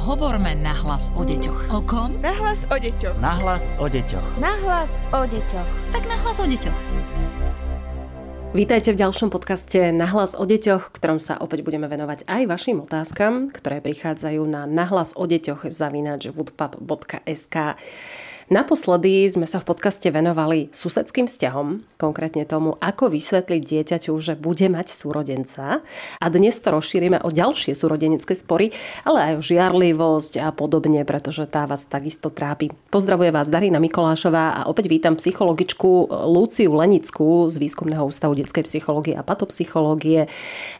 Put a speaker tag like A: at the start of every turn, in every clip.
A: Hovorme nahlas o deťoch.
B: O kom?
C: Nahlas o deťoch.
D: Nahlas o deťoch.
E: Nahlas o deťoch.
B: Tak nahlas o deťoch.
F: Vítajte v ďalšom podcaste Nahlas o deťoch, ktorom sa opäť budeme venovať aj vašim otázkam, ktoré prichádzajú na nahlas o deťoch zavinač woodpub.sk. Naposledy sme sa v podcaste venovali susedským vzťahom, konkrétne tomu, ako vysvetliť dieťaťu, že bude mať súrodenca. A dnes to rozšírime o ďalšie súrodenecké spory, ale aj o žiarlivosť a podobne, pretože tá vás takisto trápi. Pozdravuje vás Darina Mikolášová a opäť vítam psychologičku Luciu Lenickú z Výskumného ústavu detskej psychológie a patopsychológie.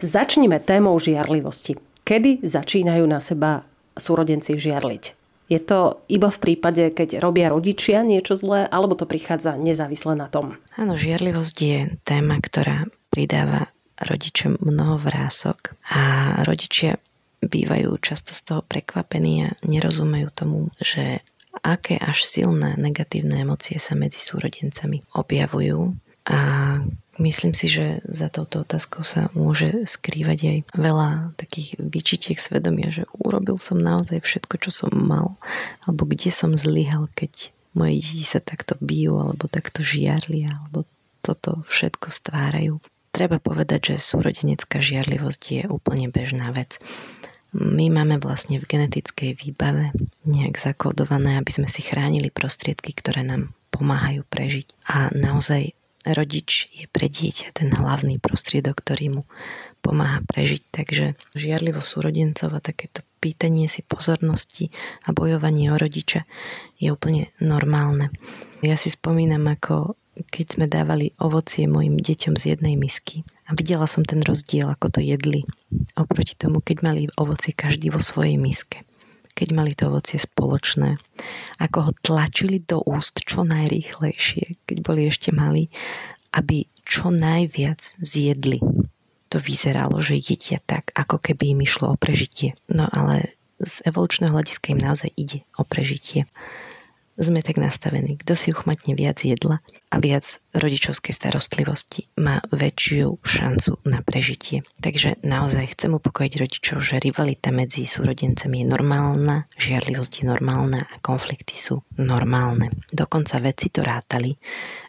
F: Začnime témou žiarlivosti. Kedy začínajú na seba súrodenci žiarliť? Je to iba v prípade, keď robia rodičia niečo zlé, alebo to prichádza nezávisle na tom?
G: Áno, žiarlivosť je téma, ktorá pridáva rodičom mnoho vrások a rodičia bývajú často z toho prekvapení a nerozumejú tomu, že aké až silné negatívne emócie sa medzi súrodencami objavujú a Myslím si, že za touto otázkou sa môže skrývať aj veľa takých vyčitiek svedomia, že urobil som naozaj všetko, čo som mal, alebo kde som zlyhal, keď moje deti sa takto bijú, alebo takto žiarli, alebo toto všetko stvárajú. Treba povedať, že súrodenecká žiarlivosť je úplne bežná vec. My máme vlastne v genetickej výbave nejak zakodované, aby sme si chránili prostriedky, ktoré nám pomáhajú prežiť. A naozaj rodič je pre dieťa ten hlavný prostriedok, ktorý mu pomáha prežiť. Takže žiarlivo súrodencov a takéto pýtanie si pozornosti a bojovanie o rodiča je úplne normálne. Ja si spomínam, ako keď sme dávali ovocie mojim deťom z jednej misky a videla som ten rozdiel, ako to jedli oproti tomu, keď mali ovocie každý vo svojej miske keď mali to ovocie spoločné. Ako ho tlačili do úst čo najrýchlejšie, keď boli ešte malí, aby čo najviac zjedli. To vyzeralo, že jedia tak, ako keby im išlo o prežitie. No ale z evolučného hľadiska im naozaj ide o prežitie sme tak nastavení. Kto si uchmatne viac jedla a viac rodičovskej starostlivosti má väčšiu šancu na prežitie. Takže naozaj chcem upokojiť rodičov, že rivalita medzi súrodencami je normálna, žiarlivosť je normálna a konflikty sú normálne. Dokonca vedci to rátali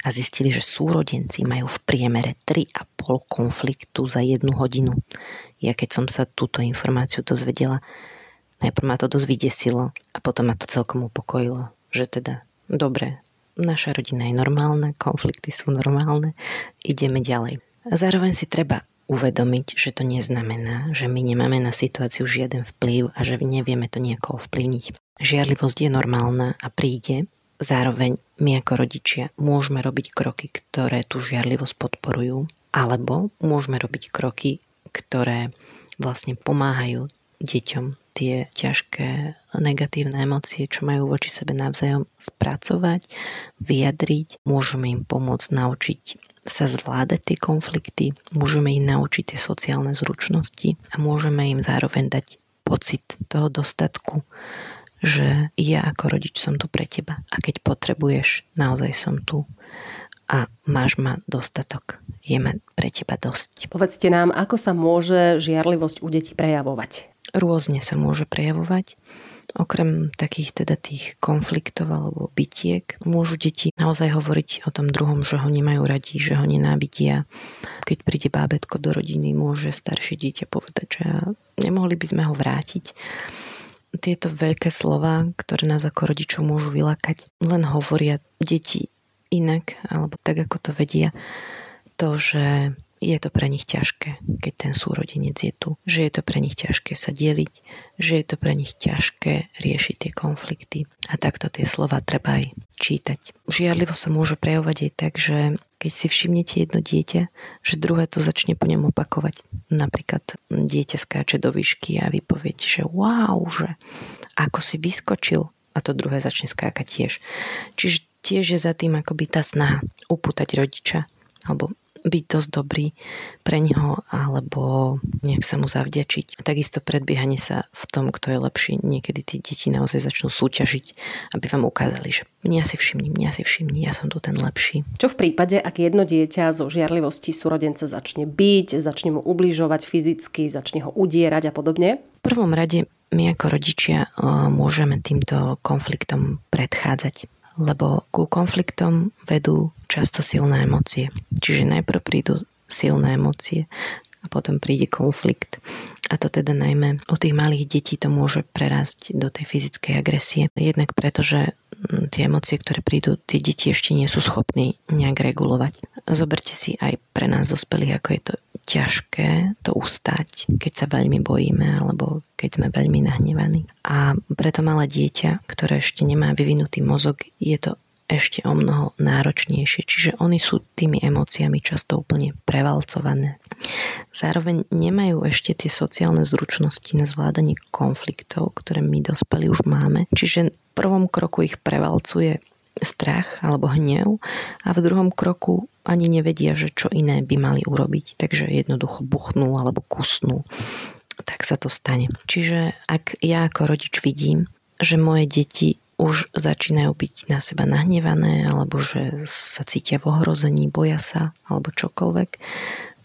G: a zistili, že súrodenci majú v priemere 3,5 konfliktu za jednu hodinu. Ja keď som sa túto informáciu dozvedela, najprv ma to dosť vydesilo a potom ma to celkom upokojilo že teda dobre, naša rodina je normálna, konflikty sú normálne, ideme ďalej. Zároveň si treba uvedomiť, že to neznamená, že my nemáme na situáciu žiaden vplyv a že nevieme to nejako ovplyvniť. Žiarlivosť je normálna a príde, zároveň my ako rodičia môžeme robiť kroky, ktoré tú žiarlivosť podporujú, alebo môžeme robiť kroky, ktoré vlastne pomáhajú deťom tie ťažké negatívne emócie, čo majú voči sebe navzájom spracovať, vyjadriť. Môžeme im pomôcť naučiť sa zvládať tie konflikty, môžeme im naučiť tie sociálne zručnosti a môžeme im zároveň dať pocit toho dostatku, že ja ako rodič som tu pre teba a keď potrebuješ, naozaj som tu a máš ma dostatok. Je ma pre teba dosť.
F: Povedzte nám, ako sa môže žiarlivosť u detí prejavovať?
G: Rôzne sa môže prejavovať. Okrem takých teda tých konfliktov alebo bytiek môžu deti naozaj hovoriť o tom druhom, že ho nemajú radi, že ho nenávidia. Keď príde bábetko do rodiny, môže staršie dieťa povedať, že nemohli by sme ho vrátiť. Tieto veľké slova, ktoré nás ako rodičov môžu vylakať, len hovoria deti inak, alebo tak, ako to vedia, to, že je to pre nich ťažké, keď ten súrodenec je tu. Že je to pre nich ťažké sa deliť, že je to pre nich ťažké riešiť tie konflikty. A takto tie slova treba aj čítať. Žiarlivo sa môže prejavovať aj tak, že keď si všimnete jedno dieťa, že druhé to začne po ňom opakovať. Napríklad dieťa skáče do výšky a vy poviete, že wow, že ako si vyskočil a to druhé začne skákať tiež. Čiže tiež je za tým akoby tá snaha upútať rodiča alebo byť dosť dobrý pre neho alebo nejak sa mu zavďačiť. Takisto predbiehanie sa v tom, kto je lepší. Niekedy tí deti naozaj začnú súťažiť, aby vám ukázali, že mňa si všimni, mňa si všimni, ja som tu ten lepší.
F: Čo v prípade, ak jedno dieťa zo žiarlivosti súrodenca začne byť, začne mu ubližovať fyzicky, začne ho udierať a podobne?
G: V prvom rade my ako rodičia môžeme týmto konfliktom predchádzať lebo ku konfliktom vedú často silné emócie. Čiže najprv prídu silné emócie a potom príde konflikt. A to teda najmä u tých malých detí to môže prerásť do tej fyzickej agresie. Jednak preto, že mm, tie emócie, ktoré prídu, tie deti ešte nie sú schopní nejak regulovať. Zoberte si aj pre nás dospelých, ako je to ťažké to ustať, keď sa veľmi bojíme alebo keď sme veľmi nahnevaní. A preto malé dieťa, ktoré ešte nemá vyvinutý mozog, je to ešte o mnoho náročnejšie, čiže oni sú tými emóciami často úplne prevalcované. Zároveň nemajú ešte tie sociálne zručnosti na zvládanie konfliktov, ktoré my dospelí už máme, čiže v prvom kroku ich prevalcuje strach alebo hnev a v druhom kroku ani nevedia, že čo iné by mali urobiť, takže jednoducho buchnú alebo kusnú tak sa to stane. Čiže ak ja ako rodič vidím, že moje deti už začínajú byť na seba nahnevané alebo že sa cítia v ohrození, boja sa alebo čokoľvek,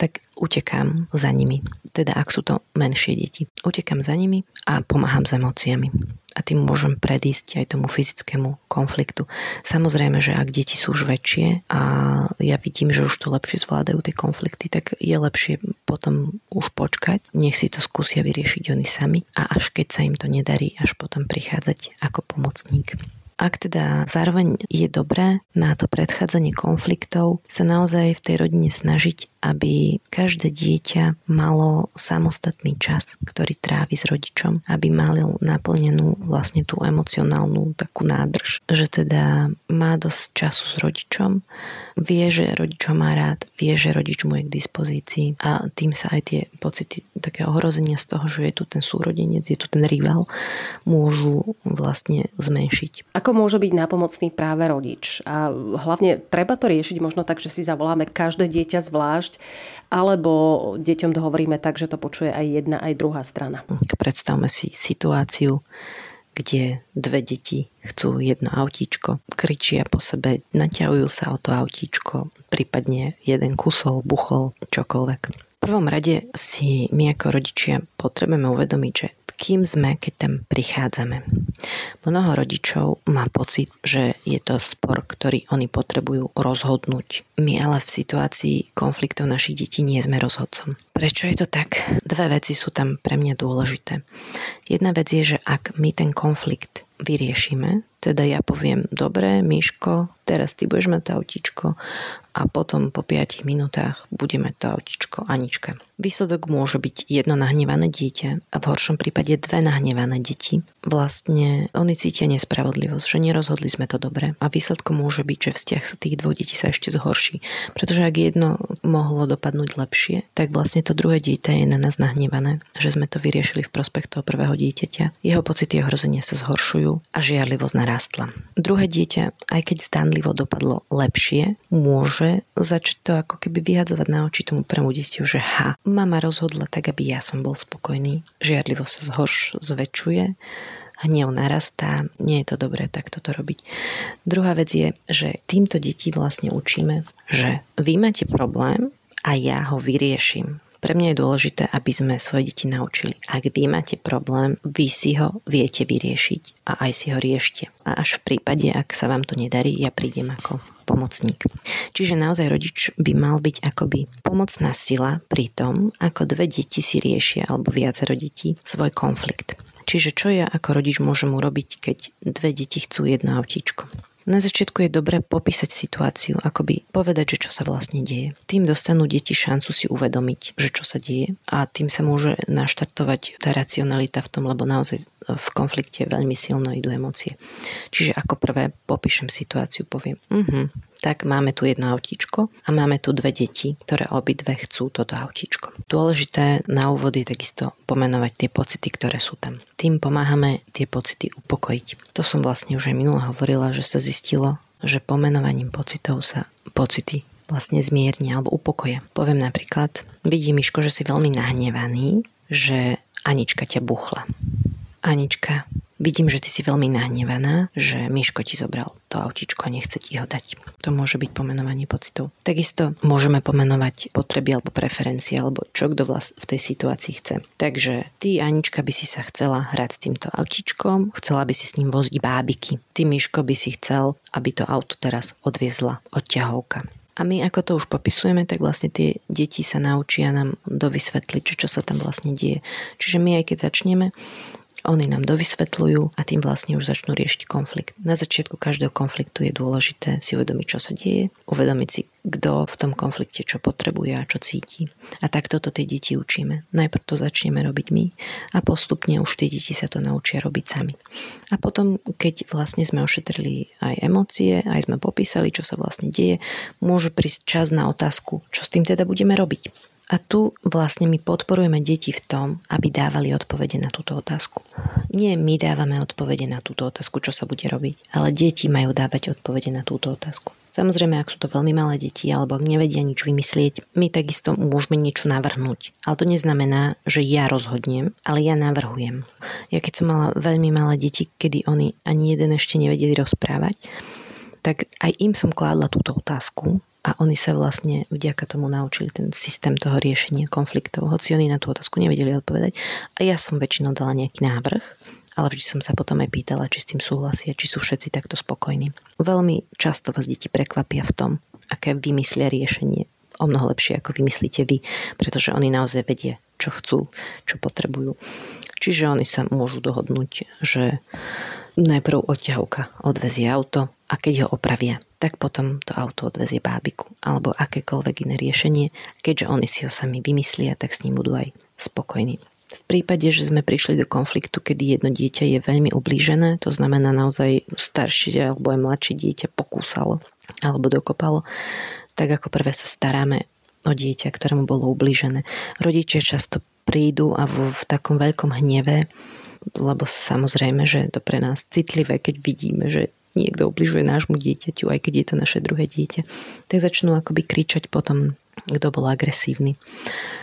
G: tak utekám za nimi. Teda ak sú to menšie deti. Utekám za nimi a pomáham s emóciami. A tým môžem predísť aj tomu fyzickému konfliktu. Samozrejme, že ak deti sú už väčšie a ja vidím, že už to lepšie zvládajú tie konflikty, tak je lepšie potom už počkať, nech si to skúsia vyriešiť oni sami a až keď sa im to nedarí, až potom prichádzať ako pomocník. Ak teda zároveň je dobré na to predchádzanie konfliktov sa naozaj v tej rodine snažiť aby každé dieťa malo samostatný čas, ktorý trávi s rodičom, aby mal naplnenú vlastne tú emocionálnu takú nádrž, že teda má dosť času s rodičom, vie, že rodič ho má rád, vie, že rodič mu je k dispozícii a tým sa aj tie pocity také ohrozenia z toho, že je tu ten súrodenec, je tu ten rival, môžu vlastne zmenšiť.
F: Ako môže byť nápomocný práve rodič? A hlavne treba to riešiť možno tak, že si zavoláme každé dieťa zvlášť, alebo deťom to hovoríme tak, že to počuje aj jedna, aj druhá strana.
G: Predstavme si situáciu, kde dve deti chcú jedno autíčko, kričia po sebe, naťahujú sa o to autíčko, prípadne jeden kusol, buchol, čokoľvek. V prvom rade si my ako rodičia potrebujeme uvedomiť, že kým sme, keď tam prichádzame. Mnoho rodičov má pocit, že je to spor, ktorý oni potrebujú rozhodnúť. My ale v situácii konfliktov našich detí nie sme rozhodcom. Prečo je to tak? Dve veci sú tam pre mňa dôležité. Jedna vec je, že ak my ten konflikt vyriešime, teda ja poviem, dobre, Miško, teraz ty budeš mať to autíčko a potom po 5 minútach bude mať to autíčko Anička. Výsledok môže byť jedno nahnevané dieťa a v horšom prípade dve nahnevané deti. Vlastne oni cítia nespravodlivosť, že nerozhodli sme to dobre a výsledkom môže byť, že vzťah tých dvoch detí sa ešte zhorší. Pretože ak jedno mohlo dopadnúť lepšie, tak vlastne to druhé dieťa je na nás nahnevané, že sme to vyriešili v prospech toho prvého dieťaťa. Jeho pocity ohrozenia sa zhoršujú a žiarlivosť narástla. Druhé dieťa, aj keď stanlivo dopadlo lepšie, môže začať to ako keby vyhadzovať na oči tomu prvému dieťaťu, že ha, mama rozhodla tak, aby ja som bol spokojný. Žiarlivo sa zhorš, zväčšuje, hnev narastá, nie je to dobré tak toto robiť. Druhá vec je, že týmto deti vlastne učíme, že vy máte problém a ja ho vyrieším. Pre mňa je dôležité, aby sme svoje deti naučili. Ak vy máte problém, vy si ho viete vyriešiť a aj si ho riešte. A až v prípade, ak sa vám to nedarí, ja prídem ako pomocník. Čiže naozaj rodič by mal byť akoby pomocná sila pri tom, ako dve deti si riešia alebo viacero detí svoj konflikt. Čiže čo ja ako rodič môžem urobiť, keď dve deti chcú jedno autíčko? Na začiatku je dobré popísať situáciu, akoby povedať, že čo sa vlastne deje. Tým dostanú deti šancu si uvedomiť, že čo sa deje a tým sa môže naštartovať tá racionalita v tom, lebo naozaj v konflikte veľmi silno idú emócie. Čiže ako prvé popíšem situáciu, poviem, uh-huh, tak máme tu jedno autíčko a máme tu dve deti, ktoré obidve chcú toto autíčko. Dôležité na úvod je takisto pomenovať tie pocity, ktoré sú tam. Tým pomáhame tie pocity upokojiť. To som vlastne už aj minule hovorila, že sa zistilo, že pomenovaním pocitov sa pocity vlastne zmiernia alebo upokoja. Poviem napríklad, vidí Miško, že si veľmi nahnevaný, že Anička ťa buchla. Anička, Vidím, že ty si veľmi nahnevaná, že Miško ti zobral to autičko a nechce ti ho dať. To môže byť pomenovanie pocitov. Takisto môžeme pomenovať potreby alebo preferencie, alebo čo kto vlast v tej situácii chce. Takže ty, Anička, by si sa chcela hrať s týmto autičkom, chcela by si s ním voziť bábiky. Ty, Miško, by si chcel, aby to auto teraz odviezla odťahovka. A my ako to už popisujeme, tak vlastne tie deti sa naučia nám dovysvetliť, čo, čo sa tam vlastne deje. Čiže my aj keď začneme, oni nám dovysvetľujú a tým vlastne už začnú riešiť konflikt. Na začiatku každého konfliktu je dôležité si uvedomiť, čo sa deje, uvedomiť si, kto v tom konflikte čo potrebuje a čo cíti. A takto to tie deti učíme. Najprv to začneme robiť my a postupne už tie deti sa to naučia robiť sami. A potom, keď vlastne sme ošetrili aj emócie, aj sme popísali, čo sa vlastne deje, môže prísť čas na otázku, čo s tým teda budeme robiť. A tu vlastne my podporujeme deti v tom, aby dávali odpovede na túto otázku. Nie my dávame odpovede na túto otázku, čo sa bude robiť, ale deti majú dávať odpovede na túto otázku. Samozrejme, ak sú to veľmi malé deti alebo ak nevedia nič vymyslieť, my takisto môžeme niečo navrhnúť. Ale to neznamená, že ja rozhodnem, ale ja navrhujem. Ja keď som mala veľmi malé deti, kedy oni ani jeden ešte nevedeli rozprávať, tak aj im som kládla túto otázku a oni sa vlastne vďaka tomu naučili ten systém toho riešenia konfliktov, hoci oni na tú otázku nevedeli odpovedať. A ja som väčšinou dala nejaký návrh, ale vždy som sa potom aj pýtala, či s tým súhlasia, či sú všetci takto spokojní. Veľmi často vás deti prekvapia v tom, aké vymyslia riešenie. O mnoho lepšie, ako vymyslíte vy, pretože oni naozaj vedia, čo chcú, čo potrebujú. Čiže oni sa môžu dohodnúť, že najprv odťahovka odvezie auto a keď ho opravia, tak potom to auto odvezie bábiku alebo akékoľvek iné riešenie. Keďže oni si ho sami vymyslia, tak s ním budú aj spokojní. V prípade, že sme prišli do konfliktu, kedy jedno dieťa je veľmi ublížené, to znamená naozaj staršie alebo aj mladšie dieťa pokúsalo alebo dokopalo, tak ako prvé sa staráme o dieťa, ktorému bolo ublížené. Rodičia často prídu a v, v takom veľkom hneve lebo samozrejme, že je to pre nás citlivé, keď vidíme, že niekto obližuje nášmu dieťaťu, aj keď je to naše druhé dieťa, tak začnú akoby kričať potom, kto bol agresívny.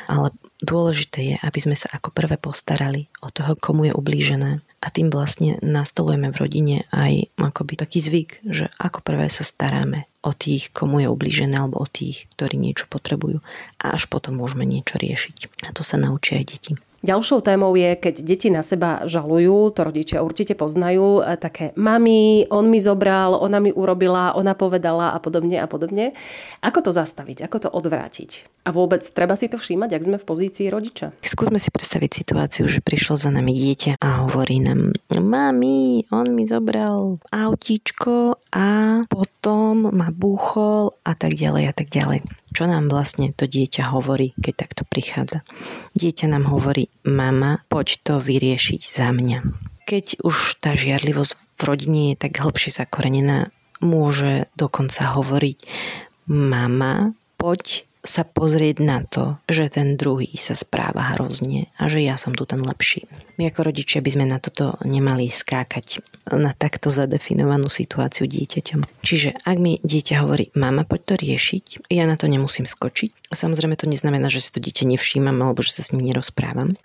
G: Ale dôležité je, aby sme sa ako prvé postarali o toho, komu je ublížené. A tým vlastne nastolujeme v rodine aj akoby taký zvyk, že ako prvé sa staráme o tých, komu je ublížené, alebo o tých, ktorí niečo potrebujú. A až potom môžeme niečo riešiť. A to sa naučia aj deti.
F: Ďalšou témou je, keď deti na seba žalujú, to rodičia určite poznajú, e, také mami, on mi zobral, ona mi urobila, ona povedala a podobne a podobne. Ako to zastaviť, ako to odvrátiť? A vôbec treba si to všímať, ak sme v pozícii rodiča?
G: Skúsme si predstaviť situáciu, že prišlo za nami dieťa a hovorí nám, mami, on mi zobral autíčko a potom ma búchol a tak ďalej a tak ďalej. Čo nám vlastne to dieťa hovorí, keď takto prichádza? Dieťa nám hovorí, mama, poď to vyriešiť za mňa. Keď už tá žiarlivosť v rodine je tak hlbšie zakorenená, môže dokonca hovoriť, mama, poď sa pozrieť na to, že ten druhý sa správa hrozne a že ja som tu ten lepší. My ako rodičia by sme na toto nemali skákať na takto zadefinovanú situáciu dieťaťom. Čiže ak mi dieťa hovorí, mama, poď to riešiť, ja na to nemusím skočiť. Samozrejme to neznamená, že si to dieťa nevšímam alebo že sa s ním nerozprávam,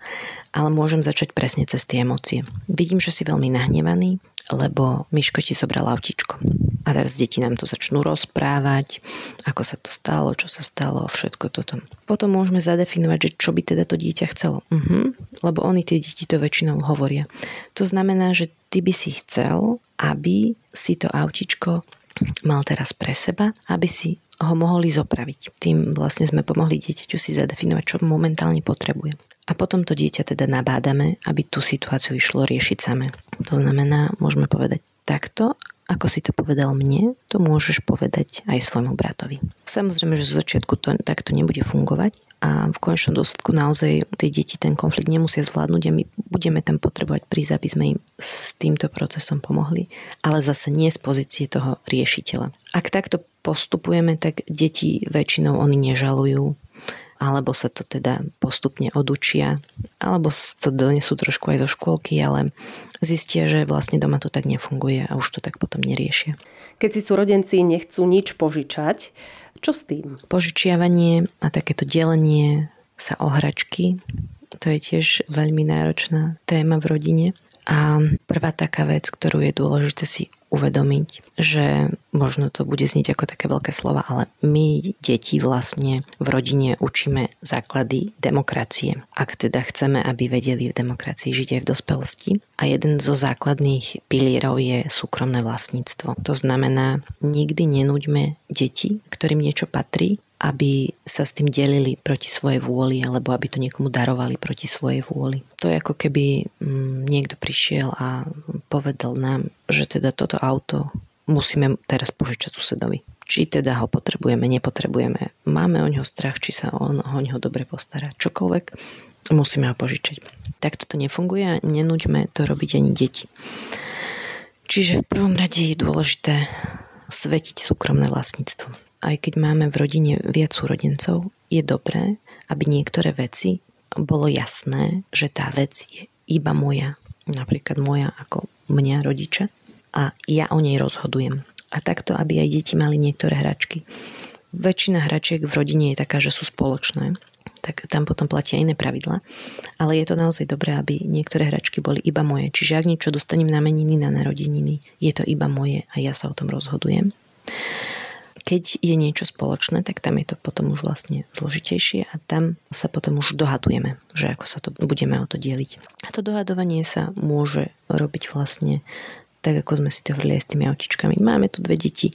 G: ale môžem začať presne cez tie emócie. Vidím, že si veľmi nahnevaný, lebo Miško ti zobral autičko. A teraz deti nám to začnú rozprávať, ako sa to stalo, čo sa stalo, všetko toto. Potom môžeme zadefinovať, že čo by teda to dieťa chcelo. Uh-huh. Lebo oni tie deti to väčšinou hovoria. To znamená, že ty by si chcel, aby si to autičko mal teraz pre seba, aby si ho mohli zopraviť. Tým vlastne sme pomohli dieťaťu si zadefinovať, čo momentálne potrebuje. A potom to dieťa teda nabádame, aby tú situáciu išlo riešiť samé. To znamená, môžeme povedať takto, ako si to povedal mne, to môžeš povedať aj svojmu bratovi. Samozrejme, že zo začiatku to takto nebude fungovať a v konečnom dôsledku naozaj tie deti ten konflikt nemusia zvládnuť a my budeme tam potrebovať prísť, aby sme im s týmto procesom pomohli, ale zase nie z pozície toho riešiteľa. Ak takto postupujeme, tak deti väčšinou oni nežalujú, alebo sa to teda postupne odučia, alebo to donesú trošku aj do škôlky, ale zistia, že vlastne doma to tak nefunguje a už to tak potom neriešia.
F: Keď si súrodenci nechcú nič požičať, čo s tým?
G: Požičiavanie a takéto delenie sa o hračky, to je tiež veľmi náročná téma v rodine A prvá taká vec, ktorú je dôležité si uvedomiť, že možno to bude znieť ako také veľké slova, ale my deti vlastne v rodine učíme základy demokracie. Ak teda chceme, aby vedeli v demokracii žiť aj v dospelosti. A jeden zo základných pilierov je súkromné vlastníctvo. To znamená, nikdy nenúďme deti, ktorým niečo patrí, aby sa s tým delili proti svojej vôli alebo aby to niekomu darovali proti svojej vôli. To je ako keby mm, niekto prišiel a povedal nám, že teda toto auto musíme teraz požičať susedovi. Či teda ho potrebujeme, nepotrebujeme, máme o ňo strach, či sa on o ňo dobre postará, čokoľvek, musíme ho požičať. Tak toto nefunguje a nenúďme to robiť ani deti. Čiže v prvom rade je dôležité svetiť súkromné vlastníctvo. Aj keď máme v rodine viac súrodencov, je dobré, aby niektoré veci bolo jasné, že tá vec je iba moja, napríklad moja ako mňa rodiča a ja o nej rozhodujem. A takto, aby aj deti mali niektoré hračky. Väčšina hračiek v rodine je taká, že sú spoločné, tak tam potom platia iné pravidla. Ale je to naozaj dobré, aby niektoré hračky boli iba moje. Čiže ak niečo dostanem na meniny, na narodeniny, je to iba moje a ja sa o tom rozhodujem. Keď je niečo spoločné, tak tam je to potom už vlastne zložitejšie a tam sa potom už dohadujeme, že ako sa to budeme o to deliť. A to dohadovanie sa môže robiť vlastne tak ako sme si to hovorili aj s tými autičkami. Máme tu dve deti,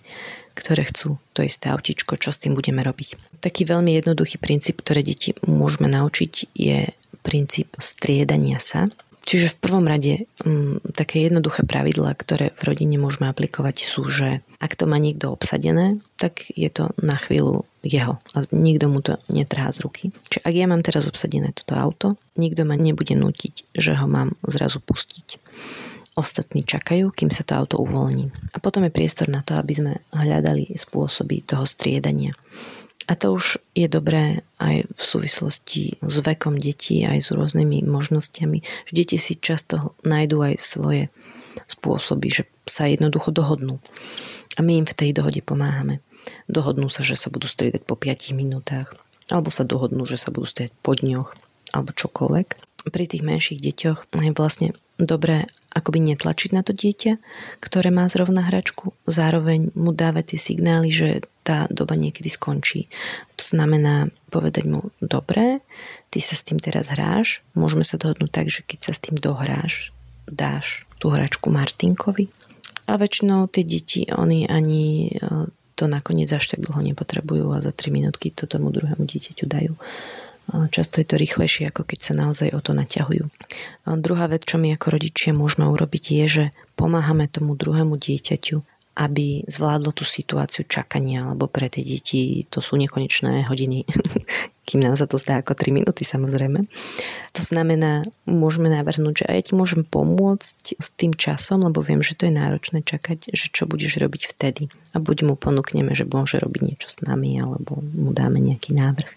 G: ktoré chcú to isté autičko, čo s tým budeme robiť. Taký veľmi jednoduchý princíp, ktoré deti môžeme naučiť, je princíp striedania sa. Čiže v prvom rade m, mm, také jednoduché pravidlá, ktoré v rodine môžeme aplikovať sú, že ak to má niekto obsadené, tak je to na chvíľu jeho a nikto mu to netrhá z ruky. Čiže ak ja mám teraz obsadené toto auto, nikto ma nebude nutiť, že ho mám zrazu pustiť. Ostatní čakajú, kým sa to auto uvoľní. A potom je priestor na to, aby sme hľadali spôsoby toho striedania. A to už je dobré aj v súvislosti s vekom detí, aj s rôznymi možnosťami, že deti si často nájdú aj svoje spôsoby, že sa jednoducho dohodnú. A my im v tej dohode pomáhame. Dohodnú sa, že sa budú striedať po 5 minútach, alebo sa dohodnú, že sa budú striedať po dňoch, alebo čokoľvek. Pri tých menších deťoch je vlastne dobré akoby netlačiť na to dieťa, ktoré má zrovna hračku, zároveň mu dávať tie signály, že tá doba niekedy skončí. To znamená povedať mu, dobre, ty sa s tým teraz hráš, môžeme sa dohodnúť tak, že keď sa s tým dohráš, dáš tú hračku Martinkovi. A väčšinou tie deti, oni ani e, to nakoniec až tak dlho nepotrebujú a za 3 minútky to tomu druhému dieťaťu dajú. Často je to rýchlejšie, ako keď sa naozaj o to naťahujú. Druhá vec, čo my ako rodičia môžeme urobiť, je, že pomáhame tomu druhému dieťaťu aby zvládlo tú situáciu čakania, lebo pre tie deti to sú nekonečné hodiny, kým nám sa to zdá ako 3 minúty samozrejme. To znamená, môžeme navrhnúť, že aj ja ti môžem pomôcť s tým časom, lebo viem, že to je náročné čakať, že čo budeš robiť vtedy. A buď mu ponúkneme, že môže robiť niečo s nami, alebo mu dáme nejaký návrh.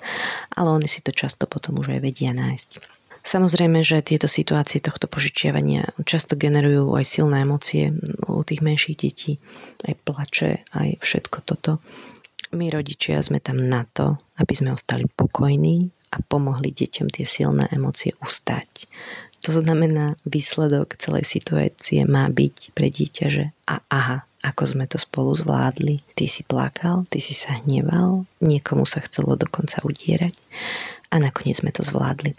G: Ale oni si to často potom už aj vedia nájsť. Samozrejme, že tieto situácie tohto požičiavania často generujú aj silné emócie u tých menších detí, aj plače, aj všetko toto. My rodičia sme tam na to, aby sme ostali pokojní a pomohli deťom tie silné emócie ustať. To znamená, výsledok celej situácie má byť pre dieťa, že a aha, ako sme to spolu zvládli. Ty si plakal, ty si sa hneval, niekomu sa chcelo dokonca udierať a nakoniec sme to zvládli.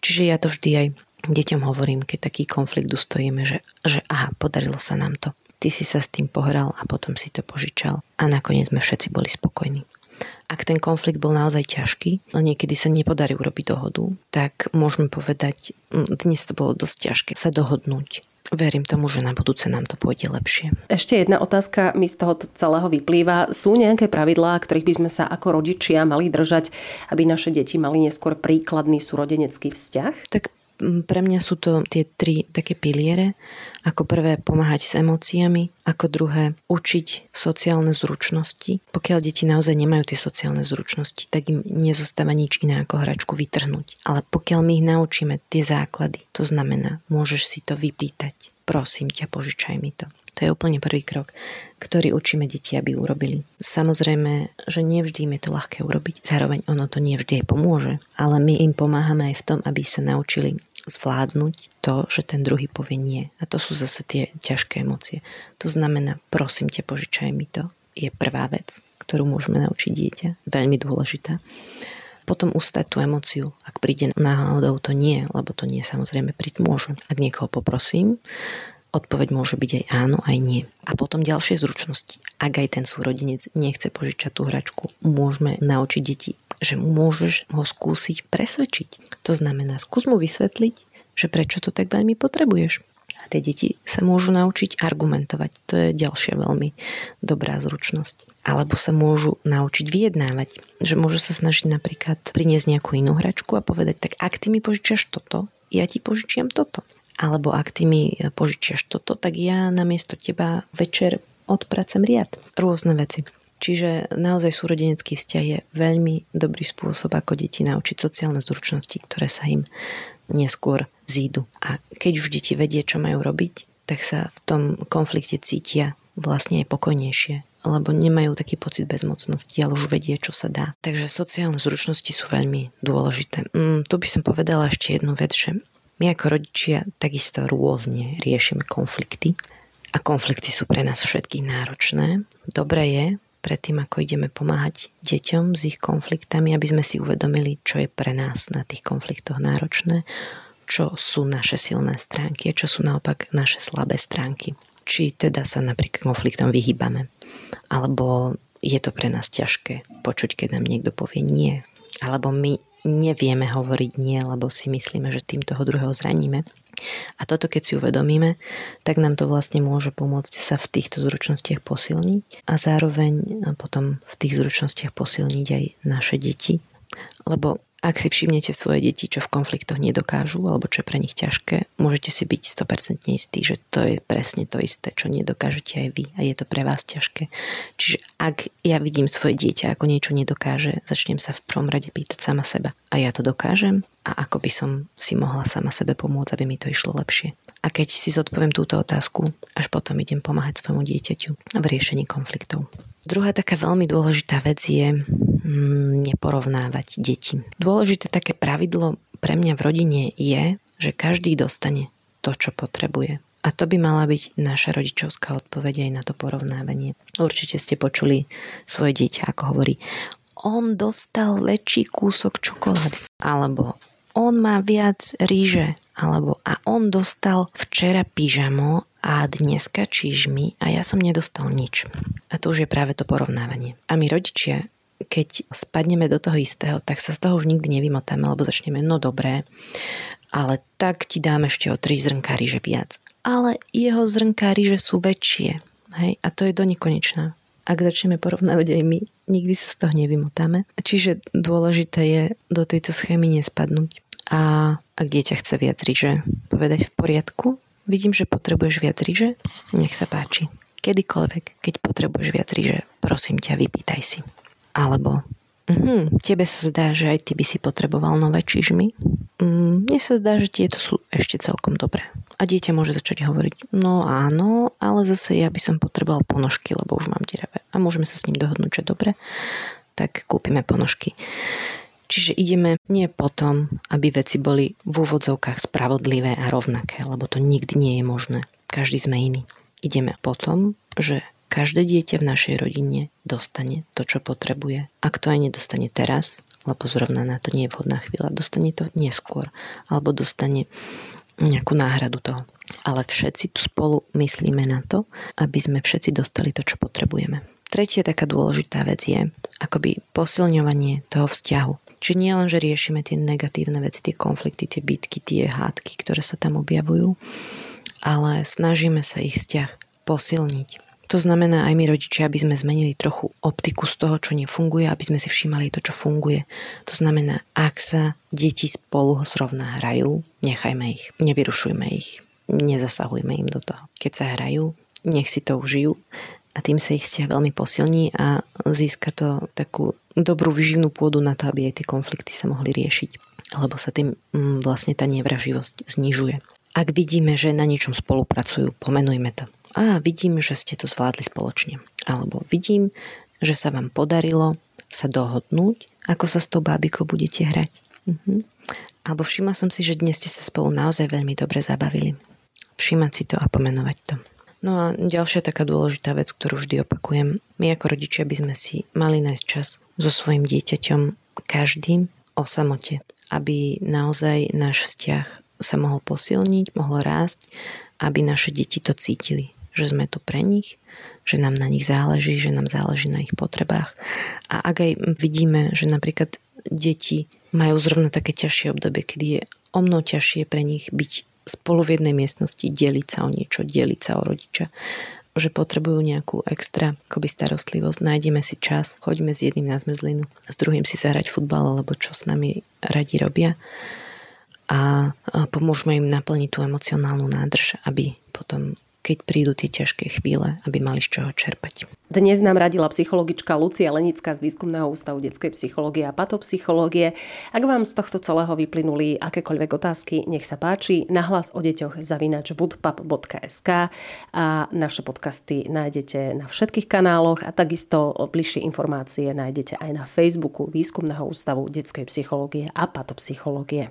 G: Čiže ja to vždy aj deťom hovorím, keď taký konflikt ustojíme, že, že aha, podarilo sa nám to. Ty si sa s tým pohral a potom si to požičal a nakoniec sme všetci boli spokojní. Ak ten konflikt bol naozaj ťažký a niekedy sa nepodarí urobiť dohodu, tak môžeme povedať, dnes to bolo dosť ťažké sa dohodnúť verím tomu, že na budúce nám to pôjde lepšie.
F: Ešte jedna otázka mi z toho celého vyplýva. Sú nejaké pravidlá, ktorých by sme sa ako rodičia mali držať, aby naše deti mali neskôr príkladný súrodenecký vzťah?
G: Tak pre mňa sú to tie tri také piliere. Ako prvé pomáhať s emóciami, ako druhé učiť sociálne zručnosti. Pokiaľ deti naozaj nemajú tie sociálne zručnosti, tak im nezostáva nič iné ako hračku vytrhnúť. Ale pokiaľ my ich naučíme tie základy, to znamená, môžeš si to vypýtať. Prosím ťa, požičaj mi to. To je úplne prvý krok, ktorý učíme deti, aby urobili. Samozrejme, že nevždy im je to ľahké urobiť, zároveň ono to nevždy aj pomôže, ale my im pomáhame aj v tom, aby sa naučili zvládnuť to, že ten druhý povie nie. A to sú zase tie ťažké emócie. To znamená, prosím ťa, požičaj mi to. Je prvá vec, ktorú môžeme naučiť dieťa. Veľmi dôležitá. Potom ustať tú emóciu. Ak príde náhodou to nie, lebo to nie samozrejme príť môže. Ak niekoho poprosím, Odpoveď môže byť aj áno, aj nie. A potom ďalšie zručnosti. Ak aj ten súrodinec nechce požičať tú hračku, môžeme naučiť deti, že môžeš ho skúsiť presvedčiť. To znamená, skús mu vysvetliť, že prečo to tak veľmi potrebuješ. A tie deti sa môžu naučiť argumentovať. To je ďalšia veľmi dobrá zručnosť. Alebo sa môžu naučiť vyjednávať. Že môžu sa snažiť napríklad priniesť nejakú inú hračku a povedať, tak ak ty mi požičiaš toto, ja ti požičiam toto alebo ak ty mi požičiaš toto, tak ja namiesto teba večer odpracem riad. Rôzne veci. Čiže naozaj súrodenecký vzťah je veľmi dobrý spôsob, ako deti naučiť sociálne zručnosti, ktoré sa im neskôr zídu. A keď už deti vedie, čo majú robiť, tak sa v tom konflikte cítia vlastne aj pokojnejšie, lebo nemajú taký pocit bezmocnosti, ale už vedie, čo sa dá. Takže sociálne zručnosti sú veľmi dôležité. Mm, tu by som povedala ešte jednu vec, že my ako rodičia takisto rôzne riešime konflikty a konflikty sú pre nás všetkých náročné. Dobré je, predtým ako ideme pomáhať deťom s ich konfliktami, aby sme si uvedomili, čo je pre nás na tých konfliktoch náročné, čo sú naše silné stránky a čo sú naopak naše slabé stránky. Či teda sa napríklad konfliktom vyhýbame, alebo je to pre nás ťažké počuť, keď nám niekto povie nie, alebo my nevieme hovoriť nie, lebo si myslíme, že tým toho druhého zraníme. A toto keď si uvedomíme, tak nám to vlastne môže pomôcť sa v týchto zručnostiach posilniť a zároveň potom v tých zručnostiach posilniť aj naše deti. Lebo ak si všimnete svoje deti, čo v konfliktoch nedokážu, alebo čo je pre nich ťažké, môžete si byť 100% istí, že to je presne to isté, čo nedokážete aj vy a je to pre vás ťažké. Čiže ak ja vidím svoje dieťa, ako niečo nedokáže, začnem sa v prvom rade pýtať sama seba. A ja to dokážem? A ako by som si mohla sama sebe pomôcť, aby mi to išlo lepšie? A keď si zodpoviem túto otázku, až potom idem pomáhať svojmu dieťaťu v riešení konfliktov. Druhá taká veľmi dôležitá vec je mm, neporovnávať deti. Dôležité také pravidlo pre mňa v rodine je, že každý dostane to, čo potrebuje. A to by mala byť naša rodičovská odpoveď aj na to porovnávanie. Určite ste počuli svoje dieťa, ako hovorí, on dostal väčší kúsok čokolády. Alebo on má viac ríže. Alebo a on dostal včera pyžamo a dneska čižmy a ja som nedostal nič. A to už je práve to porovnávanie. A my rodičia, keď spadneme do toho istého, tak sa z toho už nikdy nevymotáme, lebo začneme, no dobré, ale tak ti dám ešte o tri zrnká ríže viac. Ale jeho zrnká ríže sú väčšie. Hej? A to je do nekonečná. Ak začneme porovnávať aj my, nikdy sa z toho nevymotáme. Čiže dôležité je do tejto schémy nespadnúť. A ak dieťa chce viac ríže, povedať v poriadku, Vidím, že potrebuješ viac ríže? Nech sa páči. Kedykoľvek, keď potrebuješ viac ríže, prosím ťa, vypýtaj si. Alebo Mhm, tebe sa zdá, že aj ty by si potreboval nové čižmy? Mm, mne sa zdá, že tieto sú ešte celkom dobré. A dieťa môže začať hovoriť, no áno, ale zase ja by som potreboval ponožky, lebo už mám deravé. A môžeme sa s ním dohodnúť, že dobre, tak kúpime ponožky. Čiže ideme nie potom, aby veci boli v úvodzovkách spravodlivé a rovnaké, lebo to nikdy nie je možné. Každý sme iný. Ideme potom, že každé dieťa v našej rodine dostane to, čo potrebuje. Ak to aj nedostane teraz, lebo zrovna na to nie je vhodná chvíľa, dostane to neskôr, alebo dostane nejakú náhradu toho. Ale všetci tu spolu myslíme na to, aby sme všetci dostali to, čo potrebujeme. Tretia taká dôležitá vec je akoby posilňovanie toho vzťahu. Čiže nie len, že riešime tie negatívne veci, tie konflikty, tie bitky, tie hádky, ktoré sa tam objavujú, ale snažíme sa ich vzťah posilniť. To znamená aj my rodičia, aby sme zmenili trochu optiku z toho, čo nefunguje, aby sme si všímali to, čo funguje. To znamená, ak sa deti spolu zrovna hrajú, nechajme ich, nevyrušujme ich, nezasahujme im do toho. Keď sa hrajú, nech si to užijú tým sa ich vzťah veľmi posilní a získa to takú dobrú vyživnú pôdu na to, aby aj tie konflikty sa mohli riešiť. Lebo sa tým mm, vlastne tá nevraživosť znižuje. Ak vidíme, že na niečom spolupracujú, pomenujme to. A vidím, že ste to zvládli spoločne. Alebo vidím, že sa vám podarilo sa dohodnúť, ako sa s tou bábikou budete hrať. Mhm. Alebo všimla som si, že dnes ste sa spolu naozaj veľmi dobre zabavili. Všimať si to a pomenovať to. No a ďalšia taká dôležitá vec, ktorú vždy opakujem. My ako rodičia by sme si mali nájsť čas so svojim dieťaťom každým o samote, aby naozaj náš vzťah sa mohol posilniť, mohol rásť, aby naše deti to cítili, že sme tu pre nich, že nám na nich záleží, že nám záleží na ich potrebách. A ak aj vidíme, že napríklad deti majú zrovna také ťažšie obdobie, kedy je o mnoho ťažšie pre nich byť spolu v jednej miestnosti, deliť sa o niečo, deliť sa o rodiča. Že potrebujú nejakú extra akoby starostlivosť, nájdeme si čas, choďme s jedným na zmrzlinu, s druhým si zahrať futbal alebo čo s nami radi robia. A pomôžeme im naplniť tú emocionálnu nádrž, aby potom keď prídu tie ťažké chvíle, aby mali z čoho čerpať.
F: Dnes nám radila psychologička Lucia Lenická z Výskumného ústavu detskej psychológie a patopsychológie. Ak vám z tohto celého vyplynuli akékoľvek otázky, nech sa páči, nahlas o deťoch zavinač woodpub.sk a naše podcasty nájdete na všetkých kanáloch a takisto bližšie informácie nájdete aj na Facebooku Výskumného ústavu detskej psychológie a patopsychológie.